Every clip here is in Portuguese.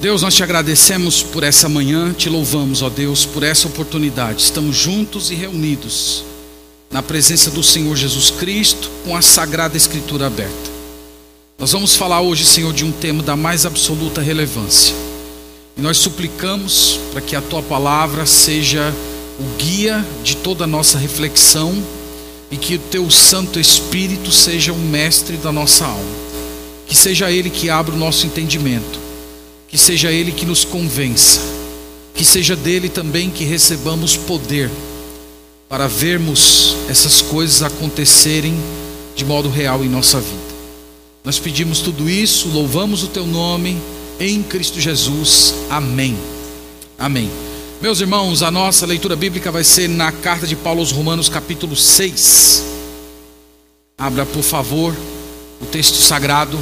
Deus, nós te agradecemos por essa manhã, te louvamos, ó Deus, por essa oportunidade. Estamos juntos e reunidos na presença do Senhor Jesus Cristo, com a Sagrada Escritura aberta. Nós vamos falar hoje, Senhor, de um tema da mais absoluta relevância. E nós suplicamos para que a tua palavra seja o guia de toda a nossa reflexão e que o teu Santo Espírito seja o mestre da nossa alma. Que seja ele que abra o nosso entendimento que seja Ele que nos convença, que seja dele também que recebamos poder para vermos essas coisas acontecerem de modo real em nossa vida. Nós pedimos tudo isso, louvamos o Teu nome, em Cristo Jesus. Amém. Amém. Meus irmãos, a nossa leitura bíblica vai ser na carta de Paulo aos Romanos, capítulo 6. Abra, por favor, o texto sagrado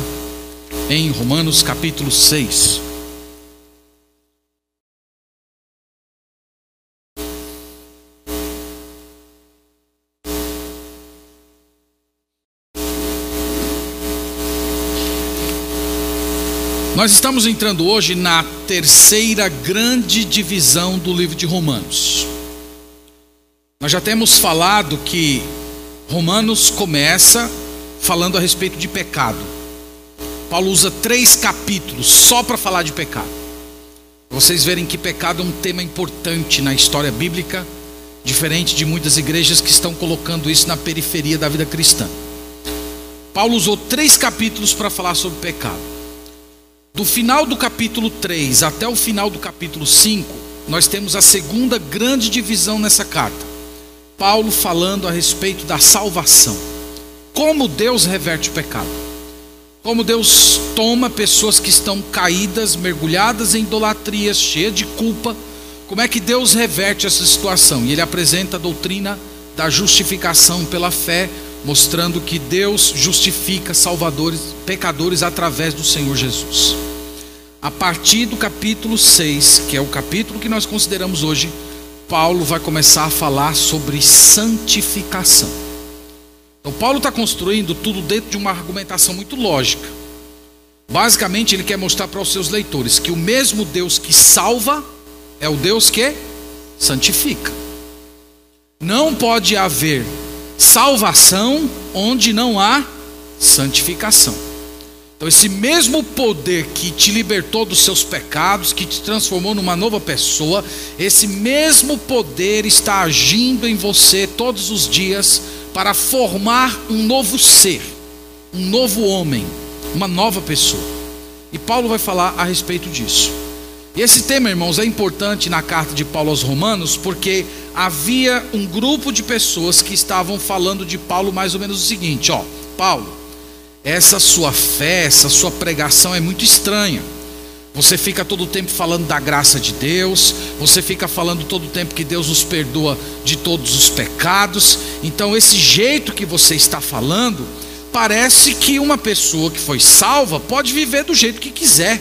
em Romanos, capítulo 6. Nós estamos entrando hoje na terceira grande divisão do livro de Romanos. Nós já temos falado que Romanos começa falando a respeito de pecado. Paulo usa três capítulos só para falar de pecado. Vocês verem que pecado é um tema importante na história bíblica, diferente de muitas igrejas que estão colocando isso na periferia da vida cristã. Paulo usou três capítulos para falar sobre pecado. Do final do capítulo 3 até o final do capítulo 5, nós temos a segunda grande divisão nessa carta. Paulo falando a respeito da salvação. Como Deus reverte o pecado. Como Deus toma pessoas que estão caídas, mergulhadas em idolatrias, cheias de culpa. Como é que Deus reverte essa situação? E ele apresenta a doutrina da justificação pela fé, mostrando que Deus justifica salvadores, pecadores através do Senhor Jesus. A partir do capítulo 6, que é o capítulo que nós consideramos hoje, Paulo vai começar a falar sobre santificação. Então, Paulo está construindo tudo dentro de uma argumentação muito lógica. Basicamente, ele quer mostrar para os seus leitores que o mesmo Deus que salva é o Deus que santifica. Não pode haver salvação onde não há santificação. Então, esse mesmo poder que te libertou dos seus pecados, que te transformou numa nova pessoa, esse mesmo poder está agindo em você todos os dias para formar um novo ser, um novo homem, uma nova pessoa. E Paulo vai falar a respeito disso. E esse tema, irmãos, é importante na carta de Paulo aos Romanos, porque havia um grupo de pessoas que estavam falando de Paulo mais ou menos o seguinte: ó, Paulo essa sua fé, essa sua pregação é muito estranha. Você fica todo o tempo falando da graça de Deus, você fica falando todo o tempo que Deus nos perdoa de todos os pecados. Então, esse jeito que você está falando, parece que uma pessoa que foi salva pode viver do jeito que quiser.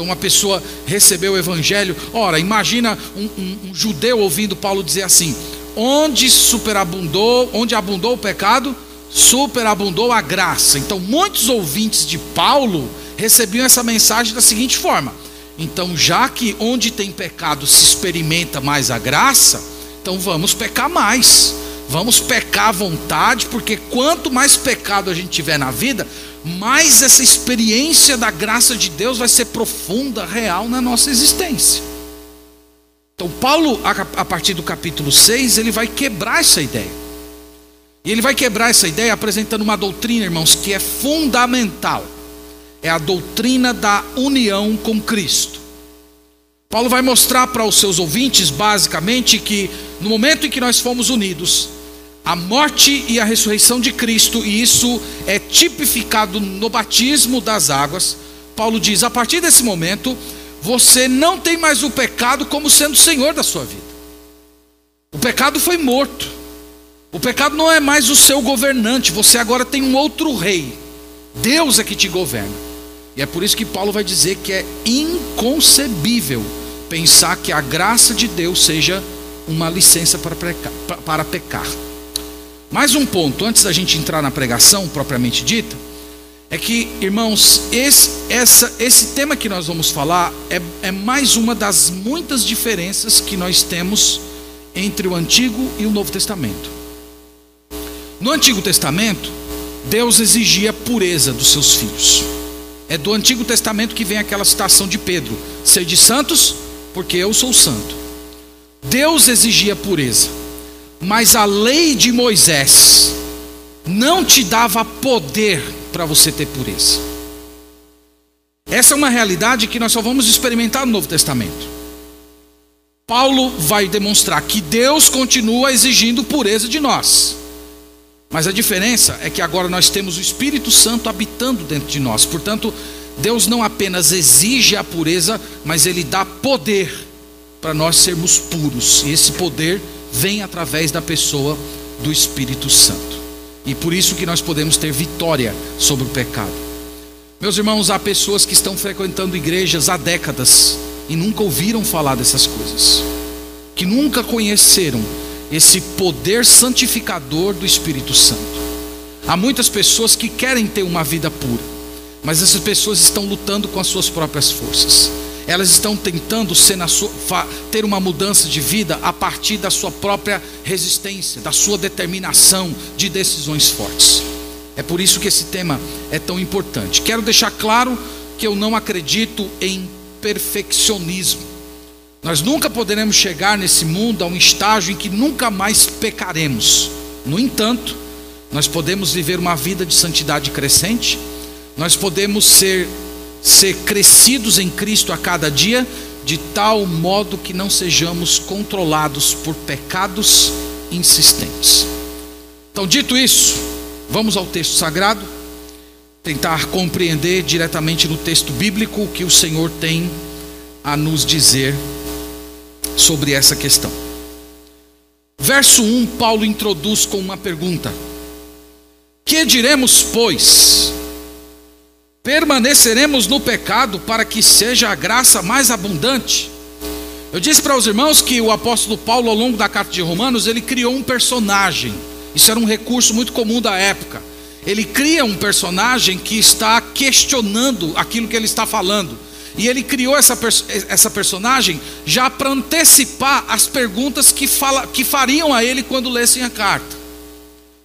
Então, uma pessoa recebeu o evangelho. Ora, imagina um, um, um judeu ouvindo Paulo dizer assim: onde superabundou, onde abundou o pecado, superabundou a graça. Então, muitos ouvintes de Paulo recebiam essa mensagem da seguinte forma: então, já que onde tem pecado se experimenta mais a graça, então vamos pecar mais. Vamos pecar à vontade, porque quanto mais pecado a gente tiver na vida, mais essa experiência da graça de Deus vai ser profunda, real na nossa existência. Então, Paulo, a partir do capítulo 6, ele vai quebrar essa ideia. E ele vai quebrar essa ideia apresentando uma doutrina, irmãos, que é fundamental. É a doutrina da união com Cristo. Paulo vai mostrar para os seus ouvintes, basicamente, que no momento em que nós fomos unidos, a morte e a ressurreição de Cristo, e isso é tipificado no batismo das águas, Paulo diz: a partir desse momento, você não tem mais o pecado como sendo senhor da sua vida. O pecado foi morto. O pecado não é mais o seu governante, você agora tem um outro rei. Deus é que te governa. E é por isso que Paulo vai dizer que é inconcebível pensar que a graça de Deus seja uma licença para pecar. Mais um ponto, antes da gente entrar na pregação propriamente dita, é que, irmãos, esse, essa, esse tema que nós vamos falar é, é mais uma das muitas diferenças que nós temos entre o Antigo e o Novo Testamento. No Antigo Testamento, Deus exigia pureza dos seus filhos. É do Antigo Testamento que vem aquela citação de Pedro: ser de santos, porque eu sou santo. Deus exigia pureza, mas a lei de Moisés não te dava poder para você ter pureza. Essa é uma realidade que nós só vamos experimentar no Novo Testamento. Paulo vai demonstrar que Deus continua exigindo pureza de nós. Mas a diferença é que agora nós temos o Espírito Santo habitando dentro de nós. Portanto, Deus não apenas exige a pureza, mas Ele dá poder para nós sermos puros. E esse poder vem através da pessoa do Espírito Santo. E por isso que nós podemos ter vitória sobre o pecado. Meus irmãos, há pessoas que estão frequentando igrejas há décadas e nunca ouviram falar dessas coisas, que nunca conheceram esse poder santificador do Espírito Santo. Há muitas pessoas que querem ter uma vida pura, mas essas pessoas estão lutando com as suas próprias forças elas estão tentando sua, ter uma mudança de vida a partir da sua própria resistência, da sua determinação de decisões fortes. É por isso que esse tema é tão importante. Quero deixar claro que eu não acredito em perfeccionismo. Nós nunca poderemos chegar nesse mundo a um estágio em que nunca mais pecaremos. No entanto, nós podemos viver uma vida de santidade crescente, nós podemos ser ser crescidos em Cristo a cada dia, de tal modo que não sejamos controlados por pecados insistentes. Então, dito isso, vamos ao texto sagrado, tentar compreender diretamente no texto bíblico o que o Senhor tem a nos dizer sobre essa questão. Verso 1, Paulo introduz com uma pergunta: Que diremos, pois? Permaneceremos no pecado para que seja a graça mais abundante. Eu disse para os irmãos que o apóstolo Paulo, ao longo da carta de Romanos, ele criou um personagem. Isso era um recurso muito comum da época. Ele cria um personagem que está questionando aquilo que ele está falando. E ele criou essa, essa personagem já para antecipar as perguntas que, fala, que fariam a ele quando lessem a carta.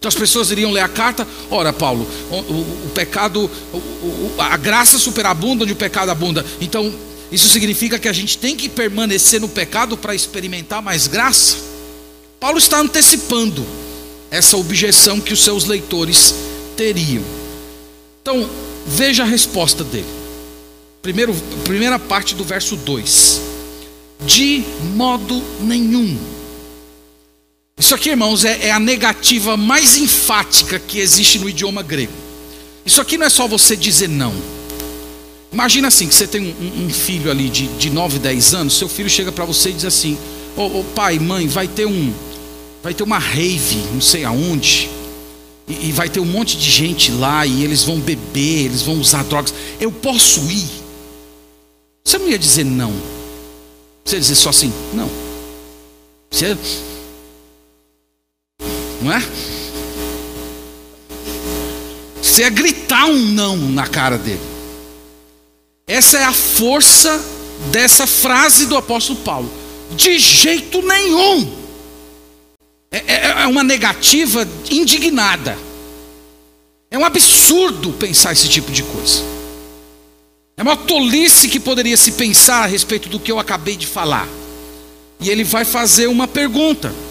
Então as pessoas iriam ler a carta, ora Paulo, o, o, o pecado, o, a graça superabunda onde o pecado abunda. Então isso significa que a gente tem que permanecer no pecado para experimentar mais graça? Paulo está antecipando essa objeção que os seus leitores teriam. Então, veja a resposta dele. Primeiro, primeira parte do verso 2. De modo nenhum isso aqui, irmãos, é, é, a negativa mais enfática que existe no idioma grego. Isso aqui não é só você dizer não. Imagina assim, que você tem um, um filho ali de, de 9, 10 anos, seu filho chega para você e diz assim, ô oh, oh, pai, mãe, vai ter um. Vai ter uma rave, não sei aonde. E, e vai ter um monte de gente lá e eles vão beber, eles vão usar drogas. Eu posso ir? Você não ia dizer não. Você ia dizer só assim, não. Você não é? Você ia gritar um não na cara dele. Essa é a força dessa frase do apóstolo Paulo. De jeito nenhum. É, é, é uma negativa indignada. É um absurdo pensar esse tipo de coisa. É uma tolice que poderia se pensar a respeito do que eu acabei de falar. E ele vai fazer uma pergunta.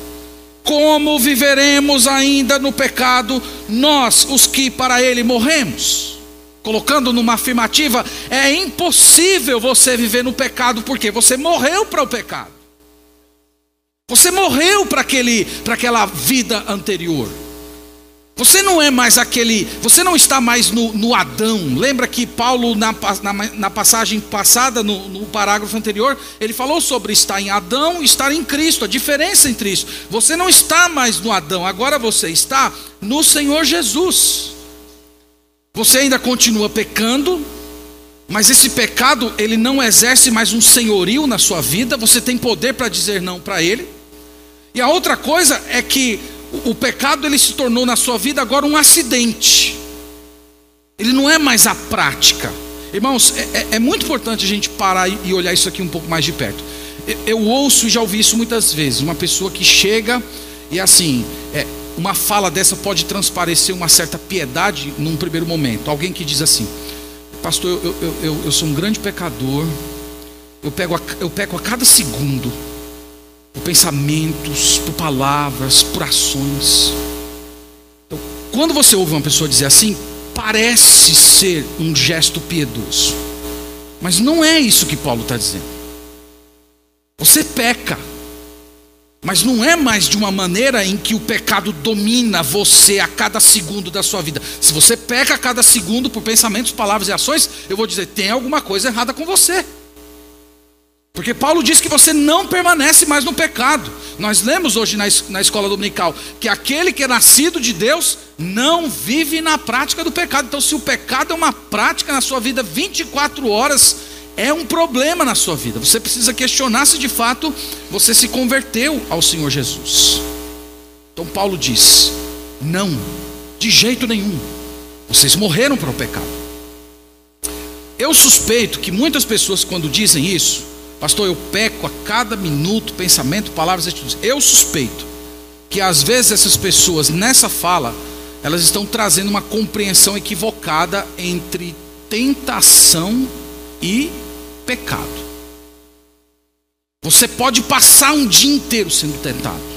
Como viveremos ainda no pecado, nós, os que para ele morremos? Colocando numa afirmativa, é impossível você viver no pecado, porque você morreu para o pecado. Você morreu para aquela vida anterior. Você não é mais aquele, você não está mais no, no Adão. Lembra que Paulo, na, na, na passagem passada, no, no, parágrafo anterior, ele falou sobre estar em Adão e estar em Cristo, a diferença entre isso. Você não está mais no Adão, agora você está no Senhor Jesus. Você ainda continua pecando, mas esse pecado, ele não exerce mais um senhorio na sua vida, você tem poder para dizer não para ele. E a outra coisa é que o pecado ele se tornou na sua vida agora um acidente. Ele não é mais a prática. Irmãos, é, é, é muito importante a gente parar e olhar isso aqui um pouco mais de perto. Eu, eu ouço e já ouvi isso muitas vezes. Uma pessoa que chega e assim, é, uma fala dessa pode transparecer uma certa piedade num primeiro momento. Alguém que diz assim, pastor, eu, eu, eu, eu sou um grande pecador, eu, pego a, eu peco a cada segundo, por pensamentos, por palavras, por ações. Então, quando você ouve uma pessoa dizer assim, parece ser um gesto piedoso, mas não é isso que Paulo está dizendo. Você peca, mas não é mais de uma maneira em que o pecado domina você a cada segundo da sua vida. Se você peca a cada segundo por pensamentos, palavras e ações, eu vou dizer: tem alguma coisa errada com você. Porque Paulo diz que você não permanece mais no pecado. Nós lemos hoje na, escola dominical que aquele que é nascido de Deus não vive na prática do pecado. Então, se o pecado é uma prática na sua vida 24 horas, é um problema na sua vida. Você precisa questionar se de fato você se converteu ao Senhor Jesus. Então, Paulo diz: não, de jeito nenhum. Vocês morreram para o pecado. Eu suspeito que muitas pessoas, quando dizem isso, Pastor, eu peco a cada minuto, pensamento, palavras, atitudes. Eu suspeito que às vezes essas pessoas nessa fala, elas estão trazendo uma compreensão equivocada entre tentação e pecado. Você pode passar um dia inteiro sendo tentado.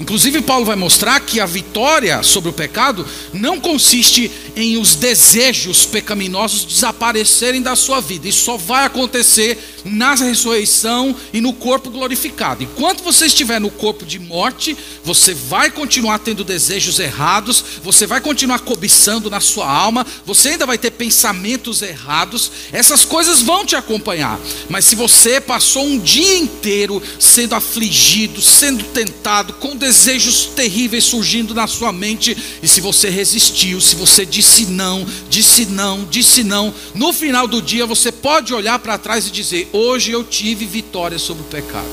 Inclusive, Paulo vai mostrar que a vitória sobre o pecado não consiste em os desejos pecaminosos desaparecerem da sua vida. Isso só vai acontecer na ressurreição e no corpo glorificado. Enquanto você estiver no corpo de morte, você vai continuar tendo desejos errados, você vai continuar cobiçando na sua alma, você ainda vai ter pensamentos errados. Essas coisas vão te acompanhar. Mas se você passou um dia inteiro sendo afligido, sendo tentado, com desejos, desejos terríveis surgindo na sua mente, e se você resistiu, se você disse não, disse não, disse não, no final do dia você pode olhar para trás e dizer: Hoje eu tive vitória sobre o pecado.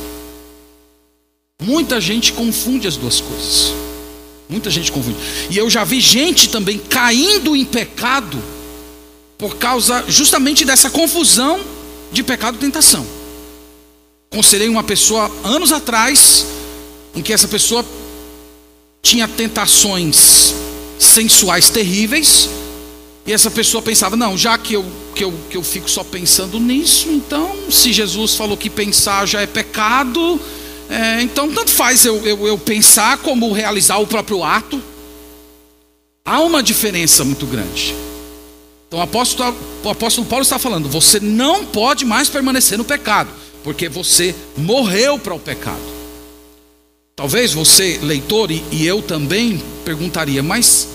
Muita gente confunde as duas coisas. Muita gente confunde. E eu já vi gente também caindo em pecado por causa justamente dessa confusão de pecado e tentação. Conselhei uma pessoa anos atrás em que essa pessoa tinha tentações sensuais terríveis, e essa pessoa pensava: não, já que eu, que, eu, que eu fico só pensando nisso, então, se Jesus falou que pensar já é pecado, é, então tanto faz eu, eu, eu pensar como realizar o próprio ato. Há uma diferença muito grande. Então o apóstolo, o apóstolo Paulo está falando: você não pode mais permanecer no pecado, porque você morreu para o pecado. Talvez você, leitor, e, eu também perguntaria, mas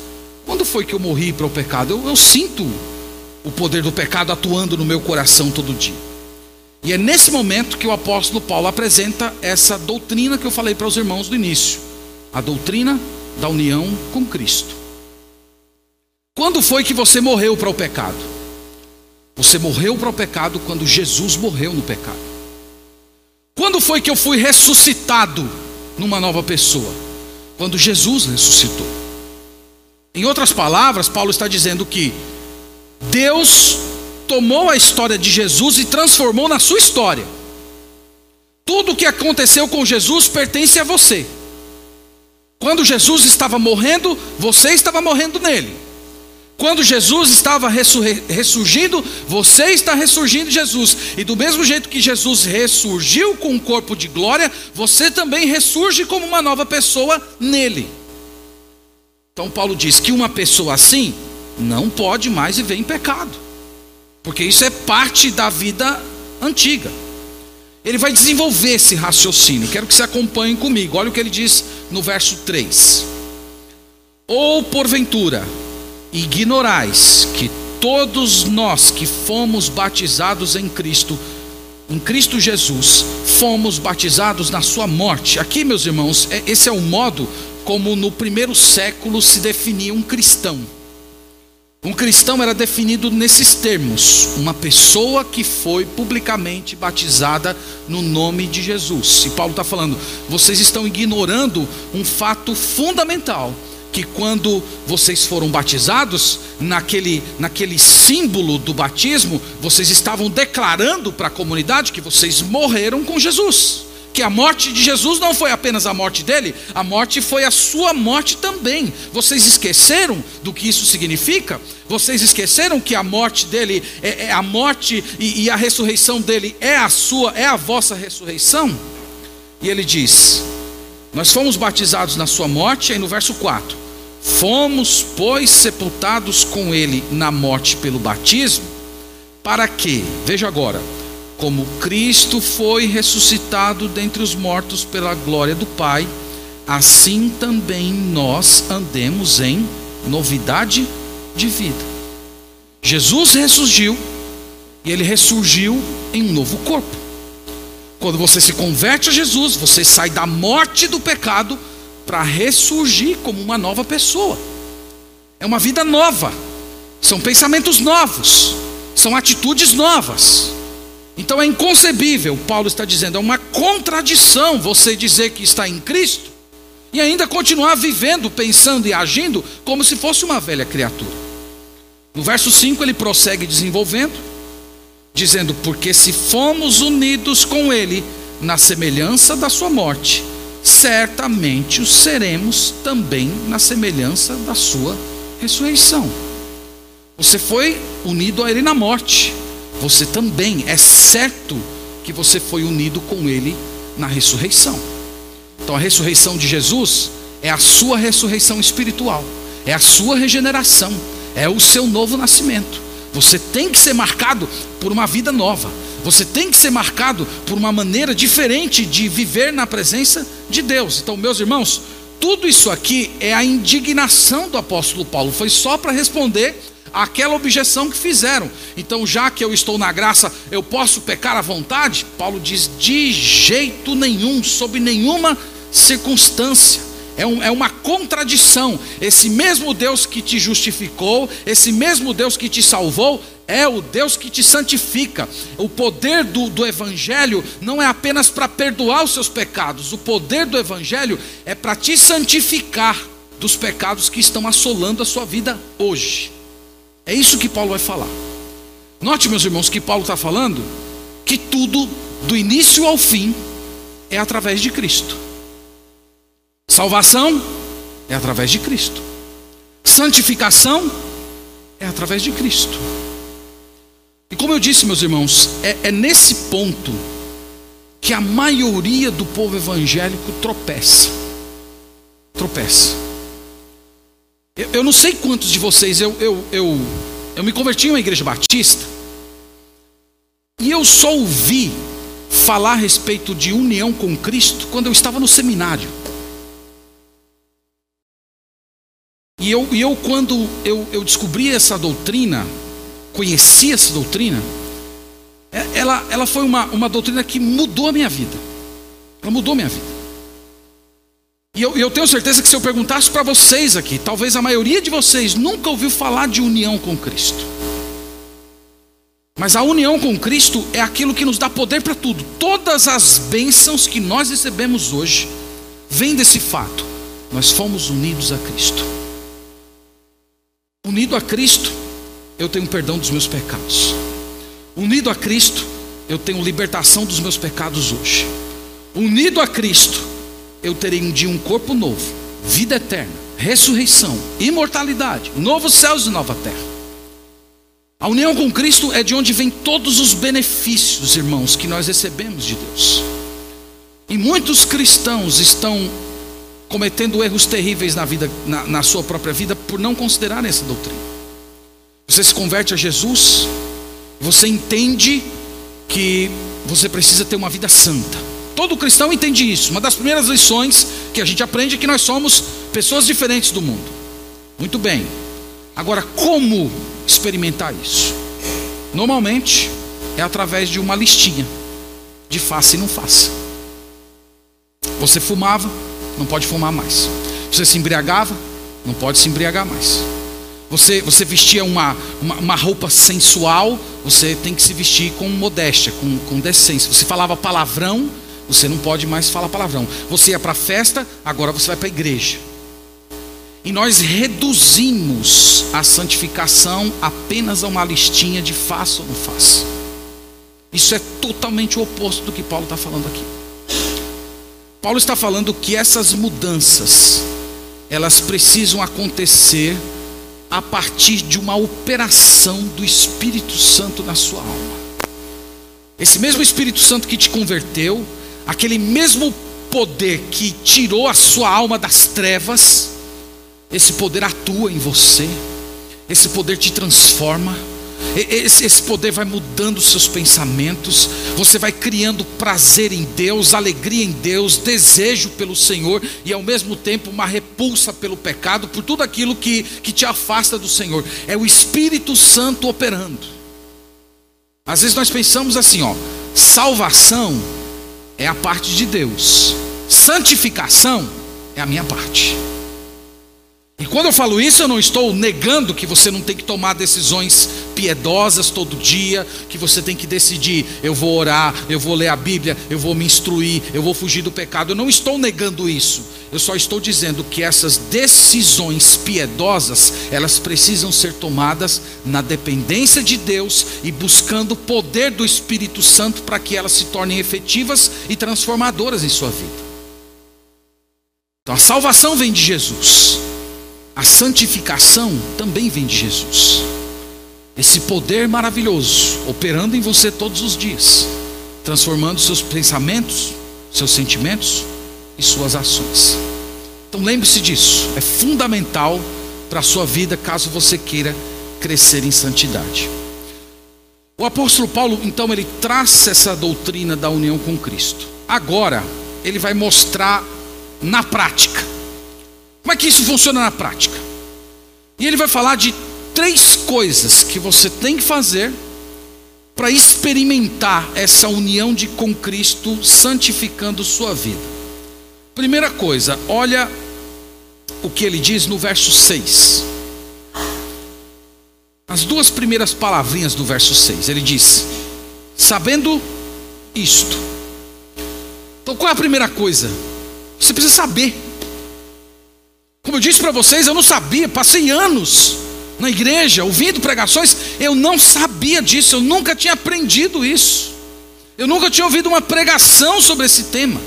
quando foi que eu morri para o pecado? Eu, eu sinto o poder do pecado atuando no meu coração todo dia. E é nesse momento que o apóstolo Paulo apresenta essa doutrina que eu falei para os irmãos no início: a doutrina da união com Cristo. Quando foi que você morreu para o pecado? Você morreu para o pecado quando Jesus morreu no pecado. Quando foi que eu fui ressuscitado numa nova pessoa, quando Jesus ressuscitou. Em outras palavras, Paulo está dizendo que Deus tomou a história de Jesus e transformou na sua história. Tudo o que aconteceu com Jesus pertence a você. Quando Jesus estava morrendo, você estava morrendo nele. Quando Jesus estava ressurgindo, você está ressurgindo Jesus. E do mesmo jeito que Jesus ressurgiu com um corpo de glória, você também ressurge como uma nova pessoa nele. Então Paulo diz que uma pessoa assim não pode mais viver em pecado. Porque isso é parte da vida antiga. Ele vai desenvolver esse raciocínio. Quero que você acompanhe comigo. Olha o que ele diz no verso 3. Ou porventura, ignorais que todos nós que fomos batizados em Cristo, em Cristo Jesus, fomos batizados na sua morte. Aqui, meus irmãos, é, esse é o modo como no primeiro século se definia um cristão. Um cristão era definido nesses termos: uma pessoa que foi publicamente batizada no nome de Jesus. E Paulo está falando, vocês estão ignorando um fato fundamental que quando vocês foram batizados, naquele, naquele símbolo do batismo, vocês estavam declarando para a comunidade que vocês morreram com Jesus. Que a morte de Jesus não foi apenas a morte dele, a morte foi a sua morte também. Vocês esqueceram do que isso significa? Vocês esqueceram que a morte dele é, é a morte e, e a ressurreição dele é a sua, é a vossa ressurreição? E ele diz: Nós fomos batizados na sua morte, aí no verso 4 Fomos, pois, sepultados com ele na morte pelo batismo, para que, veja agora, como Cristo foi ressuscitado dentre os mortos pela glória do Pai, assim também nós andemos em novidade de vida. Jesus ressurgiu e ele ressurgiu em um novo corpo. Quando você se converte a Jesus, você sai da morte do pecado para ressurgir como uma nova pessoa. É uma vida nova, são pensamentos novos, são atitudes novas. Então é inconcebível, Paulo está dizendo, é uma contradição você dizer que está em Cristo e ainda continuar vivendo, pensando e agindo como se fosse uma velha criatura. No verso 5 ele prossegue desenvolvendo, dizendo: Porque se fomos unidos com Ele na semelhança da Sua morte, certamente o seremos também na semelhança da sua ressurreição. Você foi unido a ele na morte, você também é certo que você foi unido com ele na ressurreição. Então a ressurreição de Jesus é a sua ressurreição espiritual, é a sua regeneração, é o seu novo nascimento. Você tem que ser marcado por uma vida nova. Você tem que ser marcado por uma maneira diferente de viver na presença de Deus. Então, meus irmãos, tudo isso aqui é a indignação do apóstolo Paulo. Foi só para responder aquela objeção que fizeram. Então, já que eu estou na graça, eu posso pecar à vontade? Paulo diz: de jeito nenhum, sob nenhuma circunstância. É, um, é, uma contradição. Esse mesmo Deus que te justificou, esse mesmo Deus que te salvou, é o Deus que te santifica. O poder do, do Evangelho não é apenas para perdoar os seus pecados, o poder do Evangelho é para te santificar dos pecados que estão assolando a sua vida hoje. É isso que Paulo vai falar. Note, meus irmãos, que Paulo está falando que tudo, do início ao fim, é através de Cristo. Salvação é através de Cristo. Santificação é através de Cristo. E como eu disse, meus irmãos, é, é nesse ponto que a maioria do povo evangélico tropeça. Tropeça. Eu, eu não sei quantos de vocês, eu, eu, eu, eu me converti em uma igreja batista, e eu só ouvi falar a respeito de união com Cristo quando eu estava no seminário. E eu, e eu quando eu, eu descobri essa doutrina, conheci essa doutrina, é, ela, ela foi uma, uma doutrina que mudou a minha vida. Ela mudou a minha vida. E eu, eu tenho certeza que se eu perguntasse para vocês aqui, talvez a maioria de vocês nunca ouviu falar de união com Cristo. Mas a união com Cristo é aquilo que nos dá poder para tudo. Todas as bênçãos que nós recebemos hoje vêm desse fato. Nós fomos unidos a Cristo. Unido a Cristo, eu tenho perdão dos meus pecados. Unido a Cristo, eu tenho libertação dos meus pecados hoje. Unido a Cristo, eu terei um dia um corpo novo, vida eterna, ressurreição, imortalidade, novos céus e nova terra. A união com Cristo é de onde vem todos os benefícios, irmãos, que nós recebemos de Deus. E muitos cristãos estão cometendo erros terríveis na vida, na, na sua própria vida, por não considerarem essa doutrina. Você se converte a Jesus, você entende que você precisa ter uma vida santa. Todo cristão entende isso. Uma das primeiras lições que a gente aprende é que nós somos pessoas diferentes do mundo. Muito bem. Agora, como experimentar isso? Normalmente é através de uma listinha de faça e não faça. Você fumava, não pode fumar mais. Você se embriagava, não pode se embriagar mais. Você, você vestia uma, uma, uma, roupa sensual, você tem que se vestir com modéstia, com, com decência. Você falava palavrão, você não pode mais falar palavrão. Você ia para a festa, agora você vai para a igreja. E nós reduzimos a santificação apenas a uma listinha de faça ou não faça. Isso é totalmente o oposto do que Paulo está falando aqui. Paulo está falando que essas mudanças, elas precisam acontecer a partir de uma operação do Espírito Santo na sua alma. Esse mesmo Espírito Santo que te converteu, aquele mesmo poder que tirou a sua alma das trevas, esse poder atua em você, esse poder te transforma, esse, esse poder vai mudando os seus pensamentos, você vai criando prazer em Deus, alegria em Deus, desejo pelo Senhor e ao mesmo tempo uma repulsa pelo pecado, por tudo aquilo que, que te afasta do Senhor. É o Espírito Santo operando. Às vezes nós pensamos assim, ó, salvação é a parte de Deus, santificação é a minha parte. E quando eu falo isso, eu não estou negando que você não tem que tomar decisões piedosas todo dia, que você tem que decidir: eu vou orar, eu vou ler a Bíblia, eu vou me instruir, eu vou fugir do pecado. Eu não estou negando isso. Eu só estou dizendo que essas decisões piedosas, elas precisam ser tomadas na dependência de Deus e buscando o poder do Espírito Santo para que elas se tornem efetivas e transformadoras em sua vida. Então a salvação vem de Jesus. A santificação também vem de Jesus. Esse poder maravilhoso operando em você todos os dias, transformando seus pensamentos, seus sentimentos e suas ações. Então lembre-se disso, é fundamental para a sua vida caso você queira crescer em santidade. O apóstolo Paulo, então, ele traz essa doutrina da união com Cristo. Agora, ele vai mostrar na prática como é que isso funciona na prática? E ele vai falar de três coisas que você tem que fazer para experimentar essa união de com Cristo, santificando sua vida. Primeira coisa, olha o que ele diz no verso 6. As duas primeiras palavrinhas do verso 6, ele diz: Sabendo isto. Então qual é a primeira coisa? Você precisa saber. Como eu disse para vocês, eu não sabia, passei anos na igreja ouvindo pregações, eu não sabia disso, eu nunca tinha aprendido isso. Eu nunca tinha ouvido uma pregação sobre esse tema.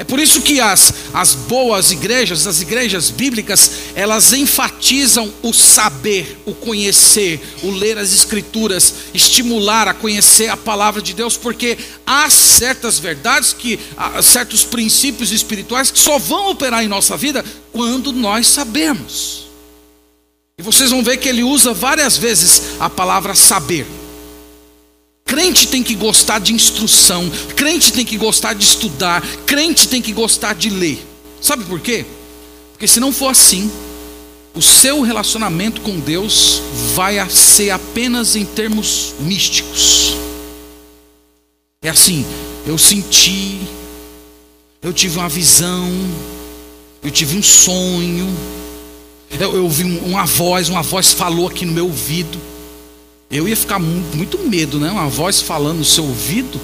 É por isso que as, as boas igrejas, as igrejas bíblicas, elas enfatizam o saber, o conhecer, o ler as escrituras, estimular a conhecer a palavra de Deus, porque há certas verdades que há certos princípios espirituais que só vão operar em nossa vida quando nós sabemos. E vocês vão ver que ele usa várias vezes a palavra saber. Crente tem que gostar de instrução, crente tem que gostar de estudar, crente tem que gostar de ler. Sabe por quê? Porque se não for assim, o seu relacionamento com Deus vai ser apenas em termos místicos. É assim, eu senti, eu tive uma visão, eu tive um sonho, eu, ouvi uma voz, uma voz falou aqui no meu ouvido. Eu ia ficar muito medo, né? Uma voz falando no seu ouvido.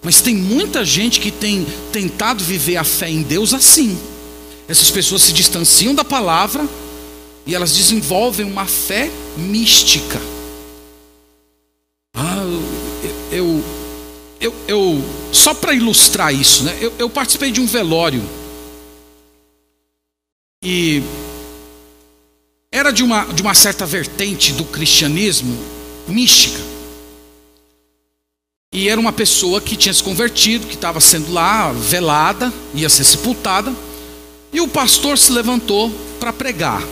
Mas tem muita gente que tem tentado viver a fé em Deus assim. Essas pessoas se distanciam da palavra e elas desenvolvem uma fé mística. Ah, eu, eu, eu só para ilustrar isso, né? Eu, eu participei de um velório e era de uma, de uma certa vertente do cristianismo mística. E era uma pessoa que tinha se convertido, que estava sendo lá velada, ia ser sepultada. E o pastor se levantou para pregar.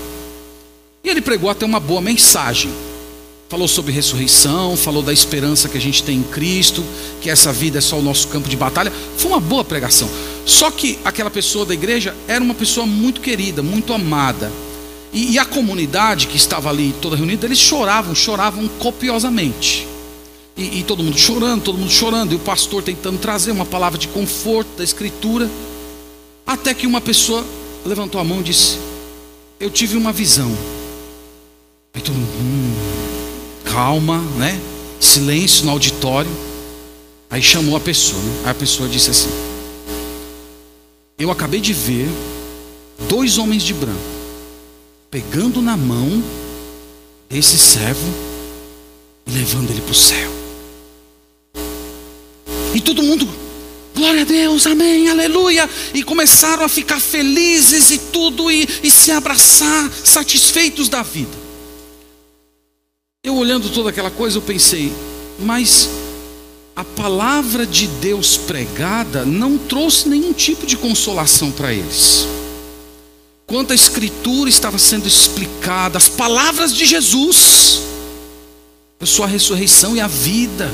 E ele pregou até uma boa mensagem. Falou sobre ressurreição, falou da esperança que a gente tem em Cristo, que essa vida é só o nosso campo de batalha. Foi uma boa pregação. Só que aquela pessoa da igreja era uma pessoa muito querida, muito amada. E, e a comunidade que estava ali toda reunida, eles choravam, choravam copiosamente. E, e, todo mundo chorando, todo mundo chorando, e o pastor tentando trazer uma palavra de conforto da Escritura, até que uma pessoa levantou a mão e disse: Eu tive uma visão. Aí todo mundo, hum, calma, né? Silêncio no auditório. Aí chamou a pessoa, né? Aí a pessoa disse assim: Eu acabei de ver dois homens de branco, pegando na mão esse servo e levando ele para o céu. E todo mundo, glória a Deus, amém, aleluia. E começaram a ficar felizes e tudo, e, e se abraçar, satisfeitos da vida. Eu olhando toda aquela coisa, eu pensei, mas a palavra de Deus pregada não trouxe nenhum tipo de consolação para eles. Quando a Escritura estava sendo explicada, as palavras de Jesus, eu sou a ressurreição e a vida.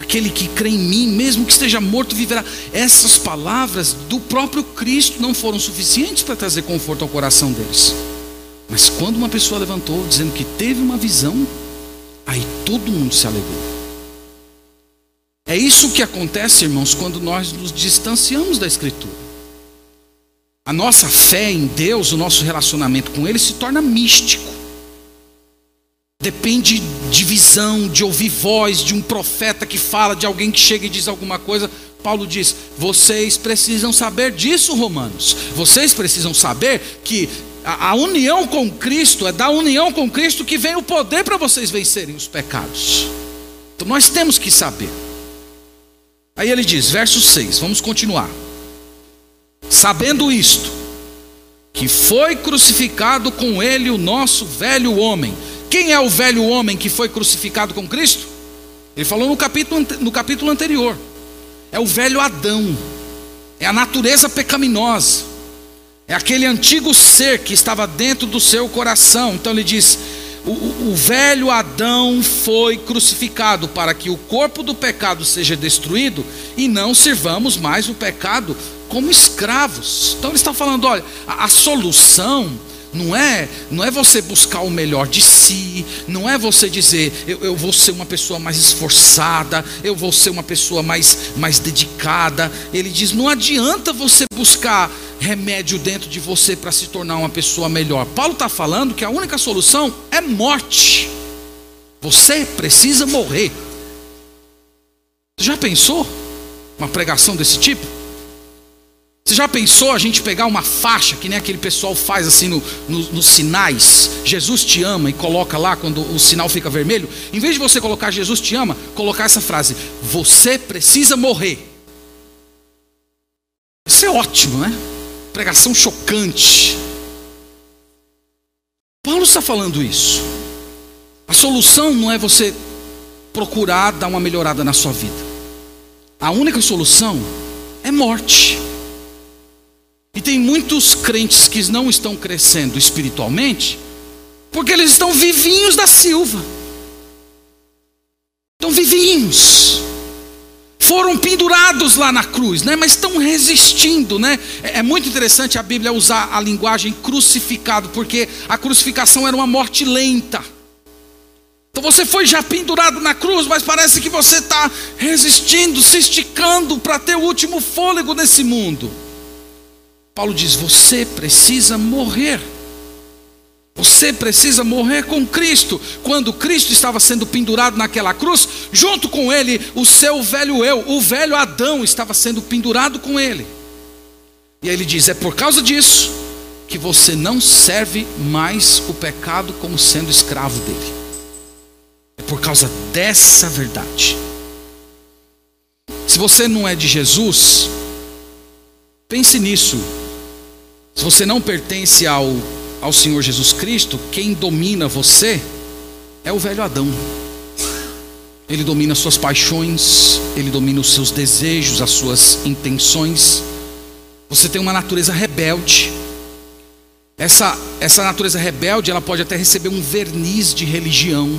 Aquele que crê em mim, mesmo que esteja morto, viverá. Essas palavras do próprio Cristo não foram suficientes para trazer conforto ao coração deles. Mas quando uma pessoa levantou dizendo que teve uma visão, aí todo mundo se alegrou. É isso que acontece, irmãos, quando nós nos distanciamos da Escritura. A nossa fé em Deus, o nosso relacionamento com Ele se torna místico. Depende de visão, de ouvir voz, de um profeta que fala, de alguém que chega e diz alguma coisa. Paulo diz: vocês precisam saber disso, Romanos. Vocês precisam saber que a, a união com Cristo é da união com Cristo que vem o poder para vocês vencerem os pecados. Então nós temos que saber. Aí ele diz, verso 6, vamos continuar. Sabendo isto, que foi crucificado com ele o nosso velho homem quem é o velho homem que foi crucificado com Cristo? Ele falou no capítulo, no capítulo anterior. É o velho Adão, é a natureza pecaminosa, é aquele antigo ser que estava dentro do seu coração. Então ele diz: o, o, velho Adão foi crucificado para que o corpo do pecado seja destruído e não sirvamos mais o pecado como escravos. Então ele está falando: olha, a, a solução não é, não é você buscar o melhor de si, não é você dizer eu, eu, vou ser uma pessoa mais esforçada, eu vou ser uma pessoa mais, mais dedicada. Ele diz: não adianta você buscar remédio dentro de você para se tornar uma pessoa melhor. Paulo está falando que a única solução é morte. Você precisa morrer. Você já pensou uma pregação desse tipo? Você já pensou a gente pegar uma faixa, que nem aquele pessoal faz assim no, no, nos sinais, Jesus te ama e coloca lá quando o sinal fica vermelho? Em vez de você colocar Jesus te ama, colocar essa frase: Você precisa morrer. Isso é ótimo, né? Pregação chocante. Paulo está falando isso. A solução não é você procurar dar uma melhorada na sua vida. A única solução é morte. E tem muitos crentes que não estão crescendo espiritualmente, porque eles estão vivinhos da Silva. Estão vivinhos. Foram pendurados lá na cruz, né? mas estão resistindo. Né? É, é muito interessante a Bíblia usar a linguagem crucificado, porque a crucificação era uma morte lenta. Então você foi já pendurado na cruz, mas parece que você está resistindo, se esticando para ter o último fôlego nesse mundo. Paulo diz: você precisa morrer. Você precisa morrer com Cristo. Quando Cristo estava sendo pendurado naquela cruz, junto com ele, o seu velho eu, o velho Adão, estava sendo pendurado com ele. E aí ele diz: é por causa disso que você não serve mais o pecado como sendo escravo dele. É por causa dessa verdade. Se você não é de Jesus, pense nisso se você não pertence ao, ao Senhor Jesus Cristo, quem domina você é o velho Adão. Ele domina suas paixões, ele domina os seus desejos, as suas intenções. Você tem uma natureza rebelde. Essa, essa natureza rebelde, ela pode até receber um verniz de religião,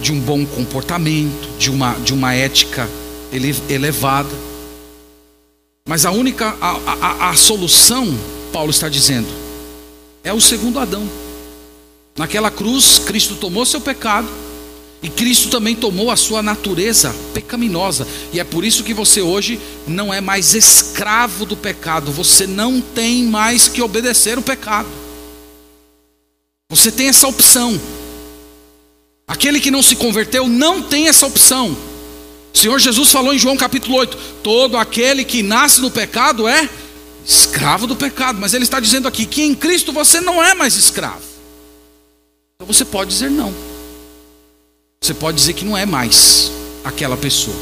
de um bom comportamento, de uma, de uma ética elevada. Mas a única a, a, a solução Paulo está dizendo? É o segundo Adão. Naquela cruz, Cristo tomou seu pecado e Cristo também tomou a sua natureza pecaminosa. E é por isso que você hoje não é mais escravo do pecado, você não tem mais que obedecer o pecado. Você tem essa opção. Aquele que não se converteu não tem essa opção. O Senhor Jesus falou em João capítulo 8: todo aquele que nasce no pecado é escravo do pecado, mas ele está dizendo aqui que em Cristo você não é mais escravo. Então você pode dizer não. Você pode dizer que não é mais aquela pessoa.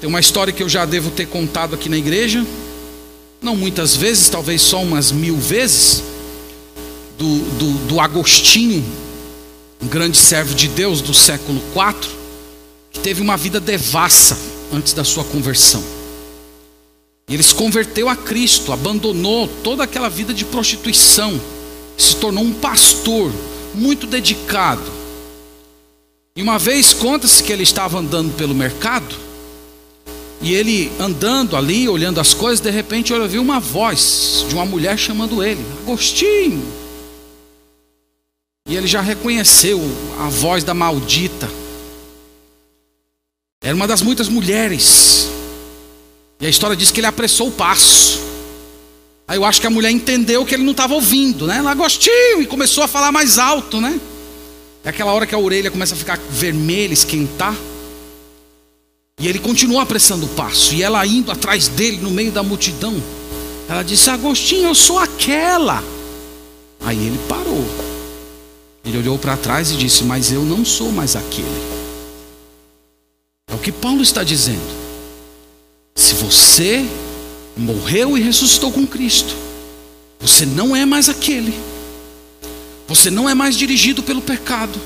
Tem uma história que eu já devo ter contado aqui na igreja, não muitas vezes, talvez só umas mil vezes, do, do, do Agostinho, um grande servo de Deus do século IV, que teve uma vida devassa antes da sua conversão. E ele se converteu a Cristo, abandonou toda aquela vida de prostituição, se tornou um pastor muito dedicado. E uma vez conta-se que ele estava andando pelo mercado, e ele andando ali, olhando as coisas, de repente ele ouviu uma voz de uma mulher chamando ele: Agostinho. E ele já reconheceu a voz da maldita. Era uma das muitas mulheres. E a história diz que ele apressou o passo. Aí eu acho que a mulher entendeu que ele não estava ouvindo, né? Agostinho! E começou a falar mais alto, né? É aquela hora que a orelha começa a ficar vermelha, esquentar. E ele continua apressando o passo. E ela indo atrás dele no meio da multidão. Ela disse: Agostinho, eu sou aquela. Aí ele parou. Ele olhou para trás e disse: Mas eu não sou mais aquele. É o que Paulo está dizendo. Se você morreu e ressuscitou com Cristo, você não é mais aquele. Você não é mais dirigido pelo pecado.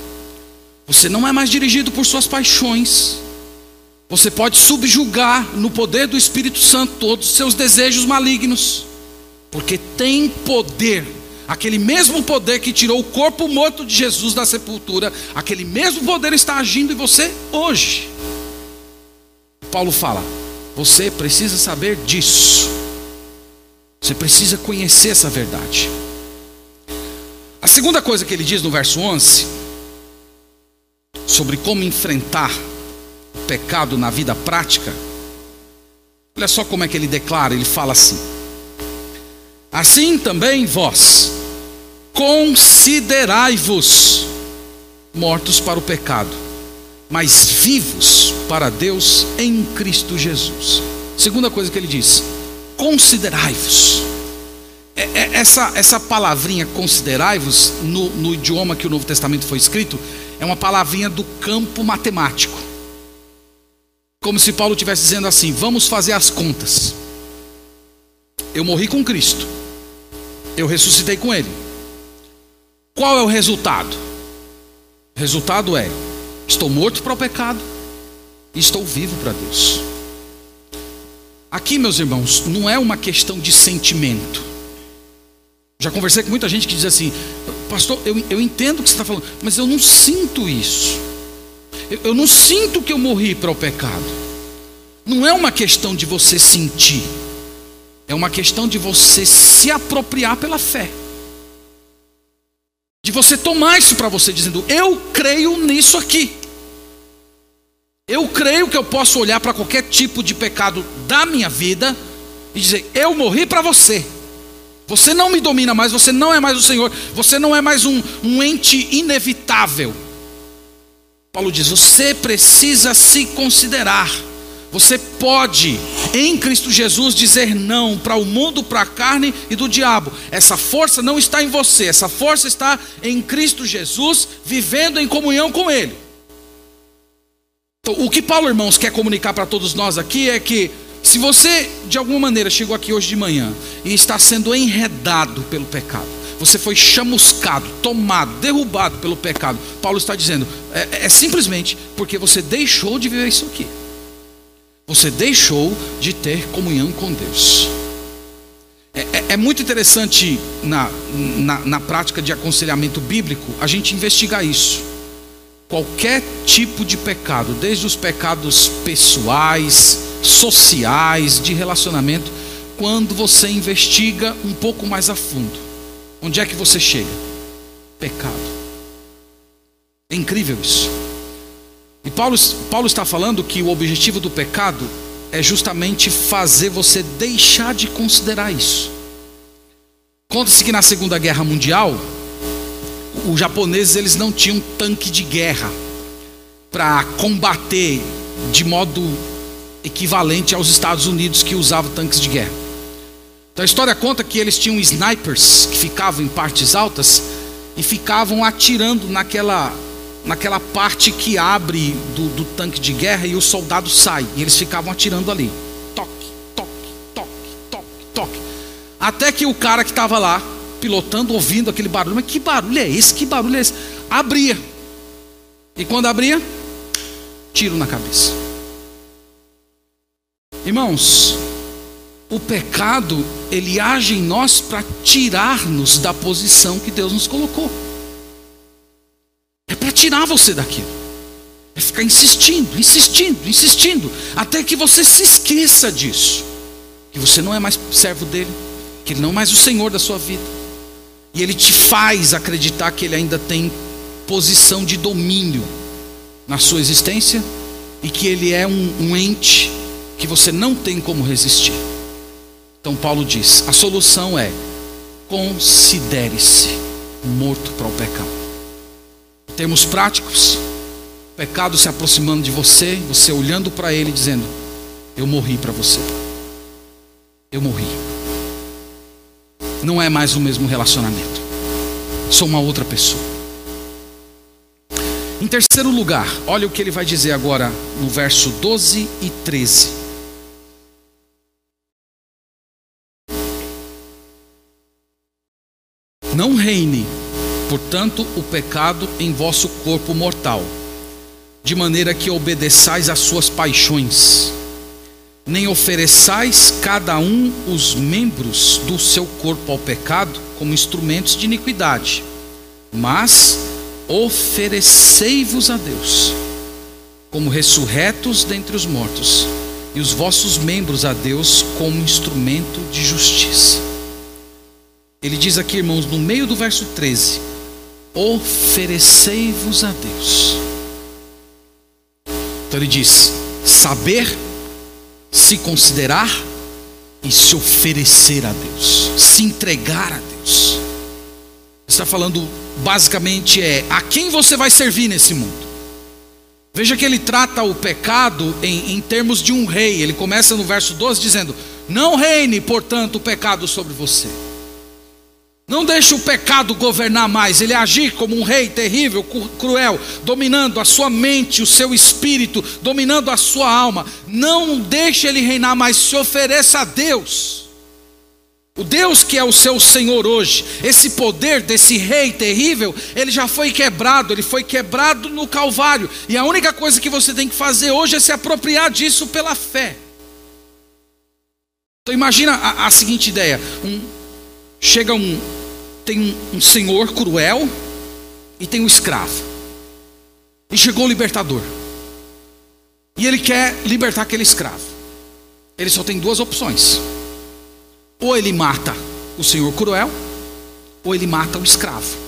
Você não é mais dirigido por suas paixões. Você pode subjugar no poder do Espírito Santo todos os seus desejos malignos, porque tem poder, aquele mesmo poder que tirou o corpo morto de Jesus da sepultura, aquele mesmo poder está agindo em você hoje. Paulo fala: você precisa saber disso, você precisa conhecer essa verdade. A segunda coisa que ele diz no verso 11, sobre como enfrentar pecado na vida prática, olha só como é que ele declara: ele fala assim: Assim também vós, considerai-vos mortos para o pecado, mas vivos para Deus em Cristo Jesus. Segunda coisa que ele diz: considerai-vos. É, é, essa, essa palavrinha considerai-vos, no, no idioma que o Novo Testamento foi escrito, é uma palavrinha do campo matemático. Como se Paulo estivesse dizendo assim: vamos fazer as contas. Eu morri com Cristo, eu ressuscitei com Ele. Qual é o resultado? O resultado é: estou morto para o pecado e estou vivo para Deus. Aqui, meus irmãos, não é uma questão de sentimento. Já conversei com muita gente que diz assim, pastor, eu, eu entendo o que você está falando, mas eu não sinto isso. Eu, eu não sinto que eu morri para o pecado. Não é uma questão de você sentir, é uma questão de você se apropriar pela fé. De você tomar isso para você, dizendo: Eu creio nisso aqui. Eu creio que eu posso olhar para qualquer tipo de pecado da minha vida e dizer: Eu morri para você. Você não me domina mais, você não é mais o Senhor, você não é mais um, um ente inevitável. Paulo diz: você precisa se considerar. Você pode, em Cristo Jesus, dizer não para o mundo, para a carne e do diabo. Essa força não está em você, essa força está em Cristo Jesus, vivendo em comunhão com Ele. Então, o que Paulo, irmãos, quer comunicar para todos nós aqui é que, se você de alguma maneira chegou aqui hoje de manhã e está sendo enredado pelo pecado, você foi chamuscado, tomado, derrubado pelo pecado. Paulo está dizendo, é, é simplesmente porque você deixou de viver isso aqui. Você deixou de ter comunhão com Deus. É, é, é muito interessante na, na, na prática de aconselhamento bíblico a gente investigar isso. Qualquer tipo de pecado, desde os pecados pessoais, sociais, de relacionamento, quando você investiga um pouco mais a fundo Onde é que você chega? Pecado. É incrível isso. E Paulo, Paulo está falando que o objetivo do pecado é justamente fazer você deixar de considerar isso. Conta-se que na Segunda Guerra Mundial, os japoneses eles não tinham tanque de guerra para combater de modo equivalente aos Estados Unidos que usavam tanques de guerra. Então a história conta que eles tinham snipers que ficavam em partes altas e ficavam atirando naquela, naquela parte que abre do, do tanque de guerra e o soldado sai. E eles ficavam atirando ali. Toque, toque, toque, toque, toque. Até que o cara que estava lá, pilotando, ouvindo aquele barulho, mas que barulho é esse? Que barulho é esse? Abria. E quando abria, tiro na cabeça. Irmãos, o pecado, ele age em nós para tirar-nos da posição que Deus nos colocou. É para tirar você daquilo. É ficar insistindo, insistindo, insistindo, até que você se esqueça disso. Que você não é mais servo dele, que ele não é mais o Senhor da sua vida. E ele te faz acreditar que ele ainda tem posição de domínio na sua existência e que ele é um, um ente que você não tem como resistir. Então Paulo diz: a solução é considere-se morto para o pecado. Termos práticos, pecado se aproximando de você, você olhando para ele dizendo: Eu morri para você. Eu morri. Não é mais o mesmo relacionamento. Sou uma outra pessoa. Em terceiro lugar, olha o que ele vai dizer agora no verso 12 e 13. Não reine, portanto, o pecado em vosso corpo mortal, de maneira que obedeçais às suas paixões, nem ofereçais cada um os membros do seu corpo ao pecado como instrumentos de iniquidade, mas oferecei-vos a Deus como ressurretos dentre os mortos, e os vossos membros a Deus como instrumento de justiça. Ele diz aqui, irmãos, no meio do verso 13: Oferecei-vos a Deus. Então ele diz: saber, se considerar e se oferecer a Deus, se entregar a Deus. Está falando basicamente é a quem você vai servir nesse mundo. Veja que ele trata o pecado em, em termos de um rei. Ele começa no verso 12 dizendo: Não reine, portanto, o pecado sobre você. Não deixe o pecado governar mais, ele agir como um rei terrível, cruel, dominando a sua mente, o seu espírito, dominando a sua alma. Não deixe ele reinar mais, se ofereça a Deus. O Deus que é o seu Senhor hoje, esse poder desse rei terrível, ele já foi quebrado, ele foi quebrado no Calvário, e a única coisa que você tem que fazer hoje é se apropriar disso pela fé. Então imagina a, a seguinte ideia: um, chega um, tem um, senhor cruel e tem um escravo. E chegou o libertador. E ele quer libertar aquele escravo. Ele só tem duas opções: ou ele mata o senhor cruel, ou ele mata o escravo.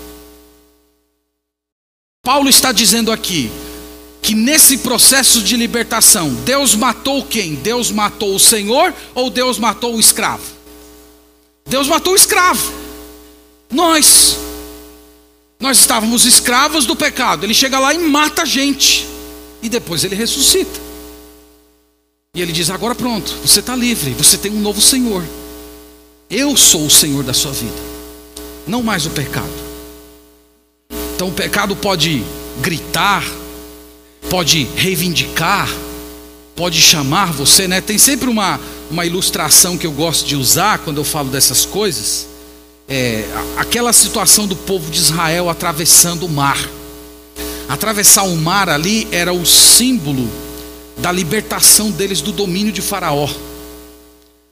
Paulo está dizendo aqui que nesse processo de libertação, Deus matou quem? Deus matou o senhor ou Deus matou o escravo? Deus matou o escravo. Nós. Nós estávamos escravos do pecado. Ele chega lá e mata a gente. E depois ele ressuscita. E ele diz: agora pronto, você está livre, você tem um novo Senhor. Eu sou o Senhor da sua vida, não mais o pecado. Então o pecado pode gritar, pode reivindicar, pode chamar você, né? Tem sempre uma, uma ilustração que eu gosto de usar quando eu falo dessas coisas é, aquela situação do povo de Israel atravessando o mar. Atravessar o mar ali era o símbolo da libertação deles do domínio de Faraó.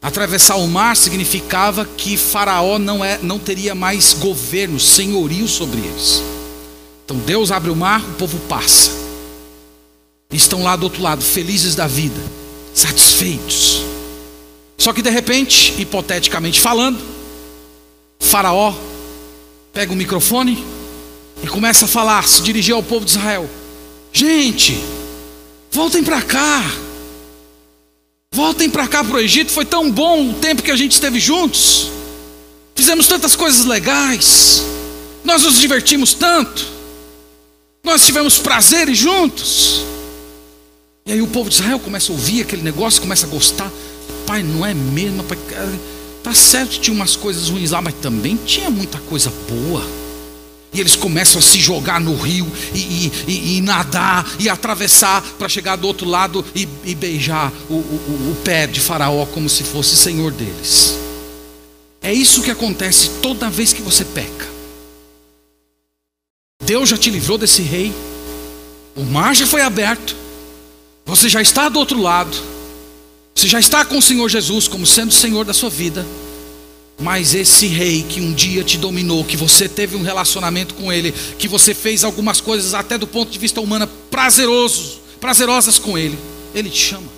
Atravessar o mar significava que Faraó não, é, não teria mais governo, senhorio sobre eles. Então Deus abre o mar, o povo passa. Estão lá do outro lado, felizes da vida, satisfeitos. Só que de repente, hipoteticamente falando, Faraó pega o microfone e começa a falar, se dirigir ao povo de Israel: Gente, voltem para cá. Voltem para cá para o Egito. Foi tão bom o tempo que a gente esteve juntos. Fizemos tantas coisas legais. Nós nos divertimos tanto. Nós tivemos prazeres juntos. E aí o povo de Israel começa a ouvir aquele negócio, começa a gostar. Pai, não é mesmo? Pai, Tá certo que tinha umas coisas ruins lá, mas também tinha muita coisa boa. E eles começam a se jogar no rio e, e, e, e nadar e atravessar para chegar do outro lado e, beijar o, o, o pé de Faraó como se fosse senhor deles. É isso que acontece toda vez que você peca. Deus já te livrou desse rei, o mar já foi aberto, você já está do outro lado, você já está com o Senhor Jesus como sendo o Senhor da sua vida. Mas esse rei que um dia te dominou, que você teve um relacionamento com ele, que você fez algumas coisas até do ponto de vista humano prazerosos, prazerosas com ele, ele te chama.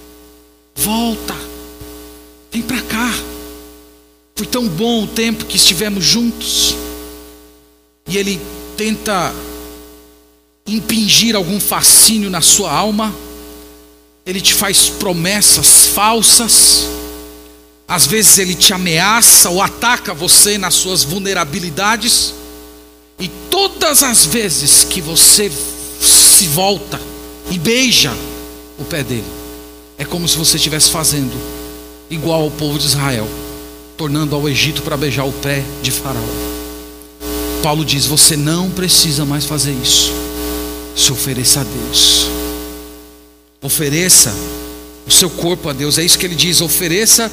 Volta. Vem para cá. Foi tão bom o tempo que estivemos juntos. E ele tenta impingir algum fascínio na sua alma. Ele te faz promessas falsas às vezes ele te ameaça ou ataca você nas suas vulnerabilidades. E todas as vezes que você se volta e beija o pé dele, é como se você estivesse fazendo igual ao povo de Israel, tornando ao Egito para beijar o pé de Faraó. Paulo diz: Você não precisa mais fazer isso. Se ofereça a Deus. Ofereça o seu corpo a Deus. É isso que ele diz: ofereça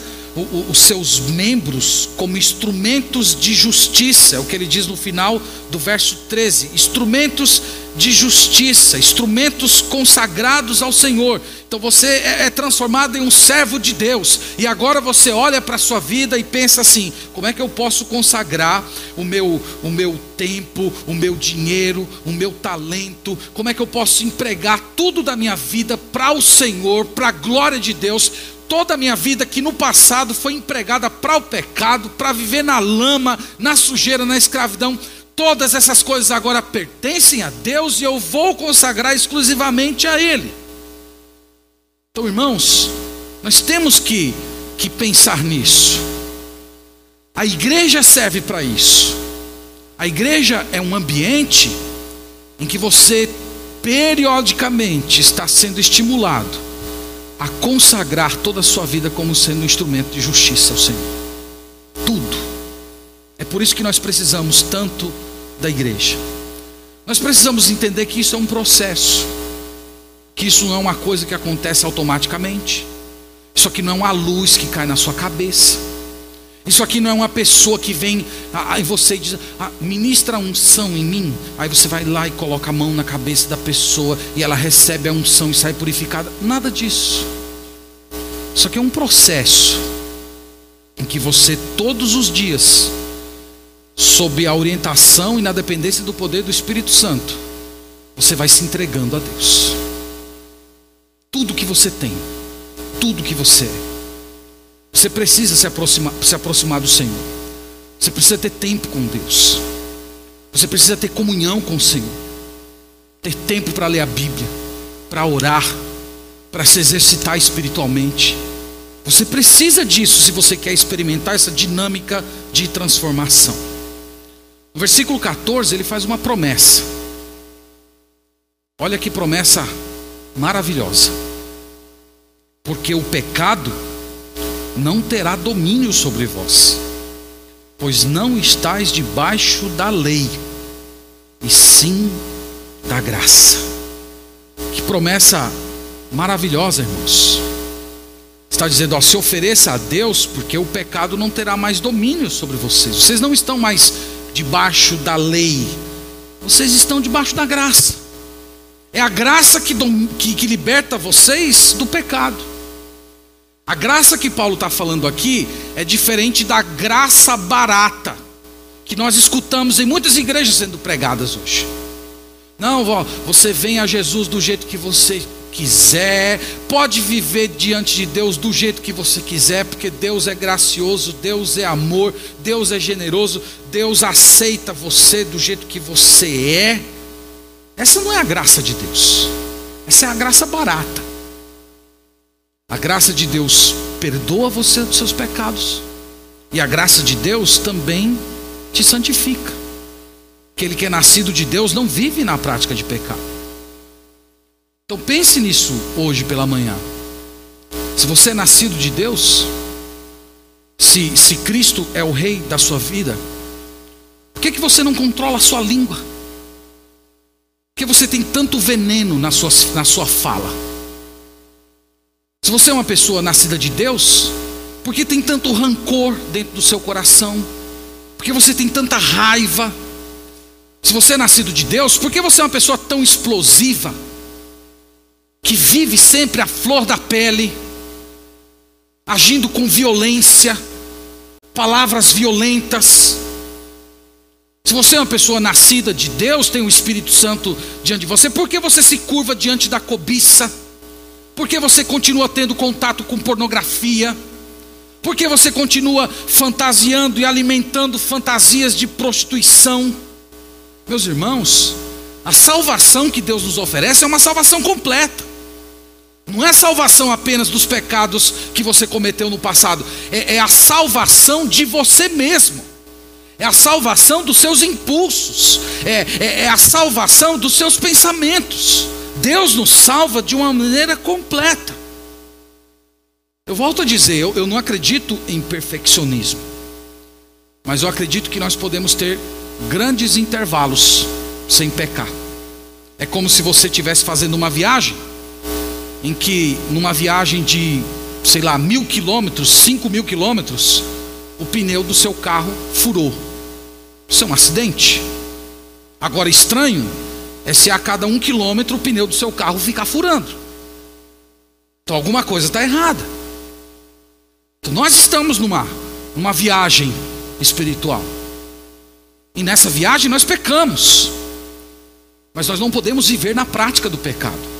os seus membros como instrumentos de justiça, é o que ele diz no final do verso 13: instrumentos de justiça, instrumentos consagrados ao Senhor. Então você é, é transformado em um servo de Deus, e agora você olha para a sua vida e pensa assim: como é que eu posso consagrar o meu, o meu tempo, o meu dinheiro, o meu talento? Como é que eu posso empregar tudo da minha vida para o Senhor, para a glória de Deus? toda a minha vida que no passado foi empregada para o pecado, para viver na lama, na sujeira, na escravidão, todas essas coisas agora pertencem a Deus e eu vou consagrar exclusivamente a Ele. Então, irmãos, nós temos que, que pensar nisso. A igreja serve para isso. A igreja é um ambiente em que você periodicamente está sendo estimulado a consagrar toda a sua vida como sendo um instrumento de justiça ao Senhor. Tudo. É por isso que nós precisamos tanto da igreja. Nós precisamos entender que isso é um processo, que isso não é uma coisa que acontece automaticamente. Isso aqui não é uma luz que cai na sua cabeça. Isso aqui não é uma pessoa que vem aí você diz, ah, ministra a unção em mim. Aí você vai lá e coloca a mão na cabeça da pessoa e ela recebe a unção e sai purificada. Nada disso. Isso aqui é um processo em que você todos os dias, sob a orientação e na dependência do poder do Espírito Santo, você vai se entregando a Deus. Tudo que você tem, tudo que você é. Você precisa se aproximar, se aproximar do Senhor. Você precisa ter tempo com Deus. Você precisa ter comunhão com o Senhor. Ter tempo para ler a Bíblia, para orar, para se exercitar espiritualmente. Você precisa disso se você quer experimentar essa dinâmica de transformação. No versículo 14, ele faz uma promessa. Olha que promessa maravilhosa. Porque o pecado não terá domínio sobre vós, pois não estáis debaixo da lei, e sim da graça. Que promessa maravilhosa, irmãos. Está dizendo, ó, se ofereça a Deus, porque o pecado não terá mais domínio sobre vocês. Vocês não estão mais debaixo da lei, vocês estão debaixo da graça. É a graça que, que, que liberta vocês do pecado. A graça que Paulo está falando aqui é diferente da graça barata que nós escutamos em muitas igrejas sendo pregadas hoje. Não, você vem a Jesus do jeito que você quiser, pode viver diante de Deus do jeito que você quiser, porque Deus é gracioso, Deus é amor, Deus é generoso, Deus aceita você do jeito que você é. Essa não é a graça de Deus, essa é a graça barata. A graça de Deus perdoa você dos seus pecados. E a graça de Deus também te santifica. Aquele que é nascido de Deus não vive na prática de pecado. Então pense nisso hoje pela manhã. Se você é nascido de Deus, se, se Cristo é o rei da sua vida, por que, que você não controla a sua língua? Por que você tem tanto veneno na sua, na sua fala? Se você é uma pessoa nascida de Deus, por que tem tanto rancor dentro do seu coração? Por que você tem tanta raiva? Se você é nascido de Deus, por que você é uma pessoa tão explosiva? Que vive sempre à flor da pele, agindo com violência, palavras violentas. Se você é uma pessoa nascida de Deus, tem o Espírito Santo diante de você, por que você se curva diante da cobiça? Por que você continua tendo contato com pornografia? Por que você continua fantasiando e alimentando fantasias de prostituição? Meus irmãos, a salvação que Deus nos oferece é uma salvação completa. Não é salvação apenas dos pecados que você cometeu no passado, é, é a salvação de você mesmo, é a salvação dos seus impulsos, é, é, é a salvação dos seus pensamentos. Deus nos salva de uma maneira completa. Eu volto a dizer, eu, eu não acredito em perfeccionismo, mas eu acredito que nós podemos ter grandes intervalos sem pecar. É como se você estivesse fazendo uma viagem em que numa viagem de, sei lá, mil quilômetros, cinco mil quilômetros, o pneu do seu carro furou. Isso é um acidente. Agora, estranho é se a cada um quilômetro o pneu do seu carro ficar furando. Então, alguma coisa está errada. Então, nós estamos numa, numa viagem espiritual. E nessa viagem nós pecamos. Mas nós não podemos viver na prática do pecado.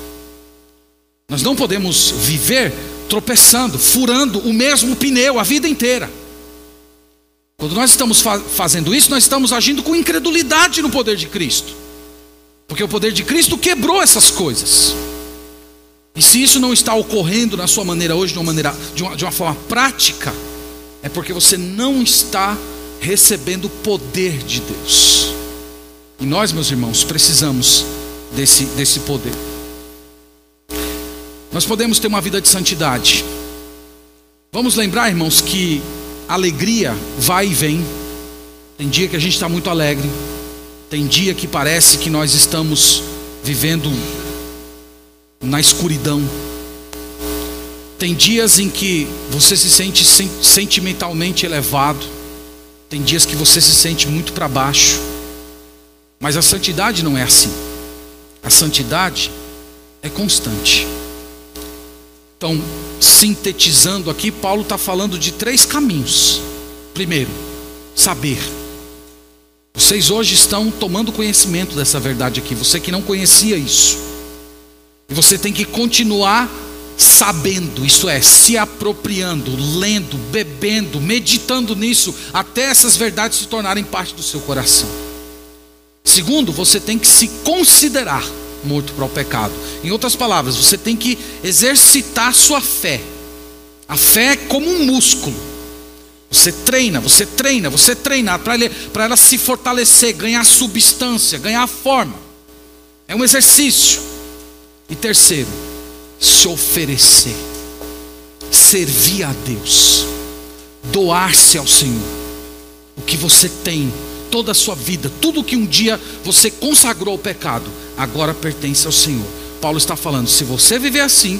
Nós não podemos viver tropeçando, furando o mesmo pneu a vida inteira. Quando nós estamos fa fazendo isso, nós estamos agindo com incredulidade no poder de Cristo. Porque o poder de Cristo quebrou essas coisas. E se isso não está ocorrendo na sua maneira hoje, de uma, maneira, de uma, de uma forma prática, é porque você não está recebendo o poder de Deus. E nós, meus irmãos, precisamos desse, desse poder. Nós podemos ter uma vida de santidade. Vamos lembrar, irmãos, que alegria vai e vem. Tem dia que a gente está muito alegre, tem dia que parece que nós estamos vivendo na escuridão. Tem dias em que você se sente sentimentalmente elevado, tem dias que você se sente muito para baixo. Mas a santidade não é assim. A santidade é constante. Então, sintetizando aqui, Paulo está falando de três caminhos. Primeiro, saber. Vocês hoje estão tomando conhecimento dessa verdade aqui, você que não conhecia isso. E você tem que continuar sabendo, isso é, se apropriando, lendo, bebendo, meditando nisso, até essas verdades se tornarem parte do seu coração. Segundo, você tem que se considerar morto para o pecado. Em outras palavras, você tem que exercitar sua fé. A fé é como um músculo. Você treina, você treina, você treina para ela se fortalecer, ganhar substância, ganhar forma. É um exercício. E terceiro, se oferecer, servir a Deus, doar-se ao Senhor. O que você tem toda a sua vida, tudo que um dia você consagrou ao pecado, agora pertence ao Senhor. Paulo está falando: se você viver assim,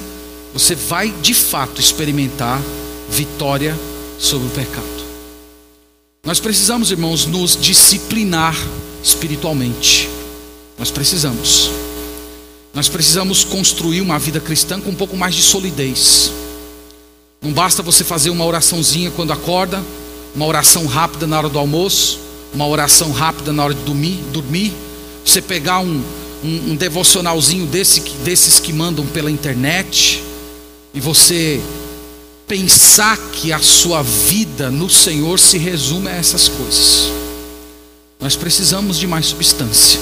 você vai de fato experimentar vitória sobre o pecado. Nós precisamos, irmãos, nos disciplinar espiritualmente. Nós precisamos. Nós precisamos construir uma vida cristã com um pouco mais de solidez. Não basta você fazer uma oraçãozinha quando acorda, uma oração rápida na hora do almoço, uma oração rápida na hora de dormir, dormir você pegar um, um, um devocionalzinho desse, desses que mandam pela internet e você pensar que a sua vida no Senhor se resume a essas coisas. Nós precisamos de mais substância.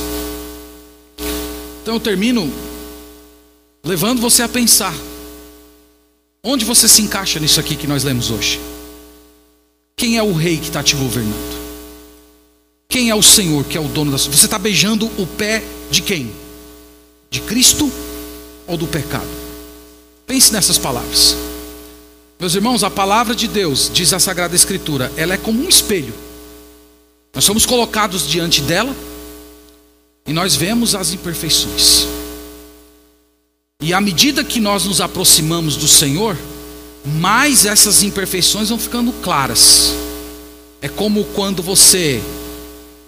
Então eu termino levando você a pensar: onde você se encaixa nisso aqui que nós lemos hoje? Quem é o rei que está te governando? Quem é o Senhor que é o dono da sua? Você está beijando o pé de quem? De Cristo ou do pecado? Pense nessas palavras. Meus irmãos, a palavra de Deus, diz a Sagrada Escritura, ela é como um espelho. Nós somos colocados diante dela e nós vemos as imperfeições. E à medida que nós nos aproximamos do Senhor, mais essas imperfeições vão ficando claras. É como quando você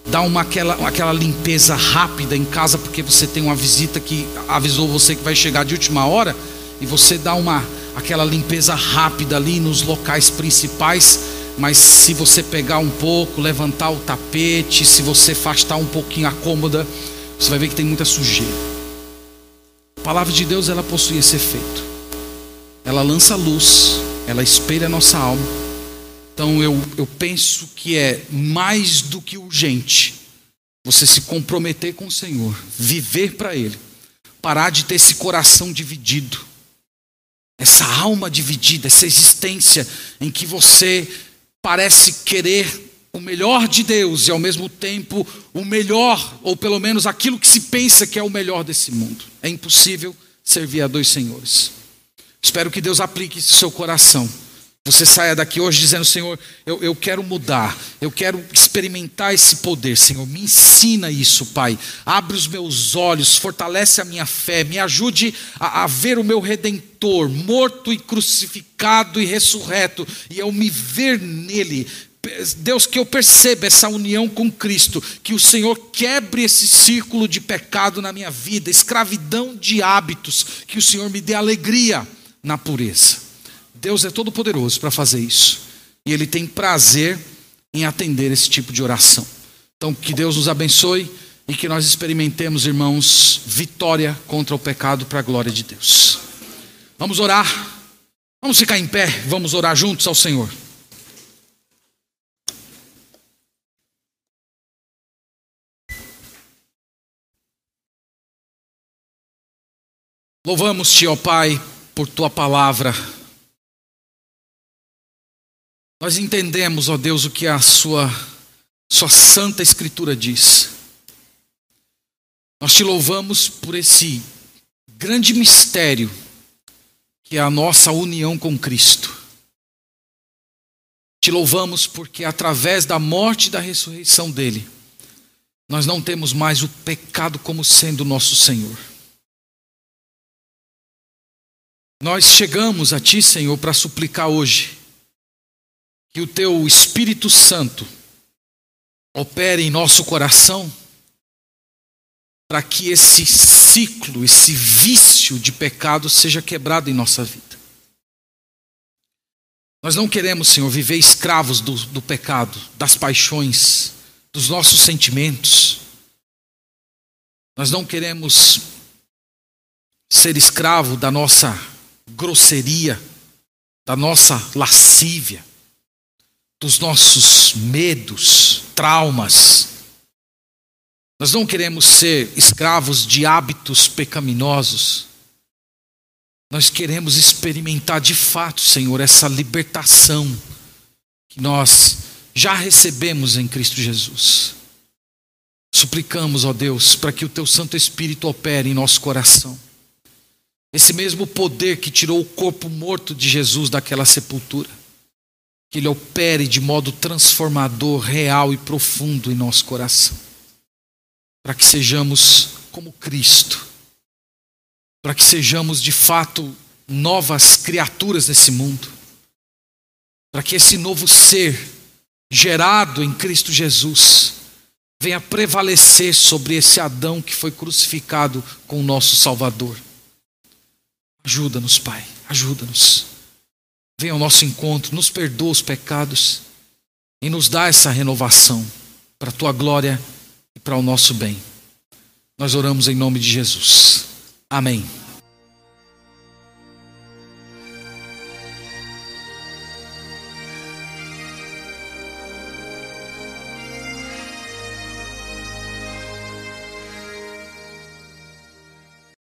dá uma aquela, aquela limpeza rápida em casa porque você tem uma visita que avisou você que vai chegar de última hora e você dá uma aquela limpeza rápida ali nos locais principais, mas se você pegar um pouco, levantar o tapete, se você afastar um pouquinho a cômoda, você vai ver que tem muita sujeira. A palavra de Deus ela possui esse efeito. Ela lança luz, ela espelha a nossa alma. Então eu, eu penso que é mais do que urgente você se comprometer com o Senhor, viver para Ele, parar de ter esse coração dividido essa alma dividida, essa existência em que você parece querer o melhor de Deus e ao mesmo tempo o melhor, ou pelo menos aquilo que se pensa que é o melhor desse mundo. É impossível servir a dois senhores. Espero que Deus aplique isso no seu coração. Você saia daqui hoje dizendo: Senhor, eu, eu quero mudar, eu quero experimentar esse poder. Senhor, me ensina isso, Pai. Abre os meus olhos, fortalece a minha fé, me ajude a, a ver o meu redentor, morto e crucificado e ressurreto, e eu me ver nele. Deus, que eu perceba essa união com Cristo, que o Senhor quebre esse círculo de pecado na minha vida, escravidão de hábitos, que o Senhor me dê alegria na pureza. Deus é todo poderoso para fazer isso. E Ele tem prazer em atender esse tipo de oração. Então, que Deus nos abençoe e que nós experimentemos, irmãos, vitória contra o pecado para a glória de Deus. Vamos orar. Vamos ficar em pé, vamos orar juntos ao Senhor. Louvamos-te, ó Pai, por tua palavra. Nós entendemos, ó Deus, o que a sua, sua santa escritura diz. Nós te louvamos por esse grande mistério que é a nossa união com Cristo. Te louvamos porque através da morte e da ressurreição dele, nós não temos mais o pecado como sendo nosso Senhor. Nós chegamos a Ti, Senhor, para suplicar hoje que o teu Espírito Santo opere em nosso coração, para que esse ciclo, esse vício de pecado seja quebrado em nossa vida. Nós não queremos, Senhor, viver escravos do, do pecado, das paixões, dos nossos sentimentos. Nós não queremos ser escravo da nossa grosseria, da nossa lascívia dos nossos medos, traumas. Nós não queremos ser escravos de hábitos pecaminosos. Nós queremos experimentar de fato, Senhor, essa libertação que nós já recebemos em Cristo Jesus. Suplicamos, ó Deus, para que o Teu Santo Espírito opere em nosso coração. Esse mesmo poder que tirou o corpo morto de Jesus daquela sepultura que Ele opere de modo transformador, real e profundo em nosso coração, para que sejamos como Cristo, para que sejamos de fato novas criaturas nesse mundo, para que esse novo ser gerado em Cristo Jesus venha prevalecer sobre esse Adão que foi crucificado com o nosso Salvador. Ajuda-nos, Pai, ajuda-nos. Venha ao nosso encontro, nos perdoa os pecados e nos dá essa renovação para a tua glória e para o nosso bem. Nós oramos em nome de Jesus. Amém.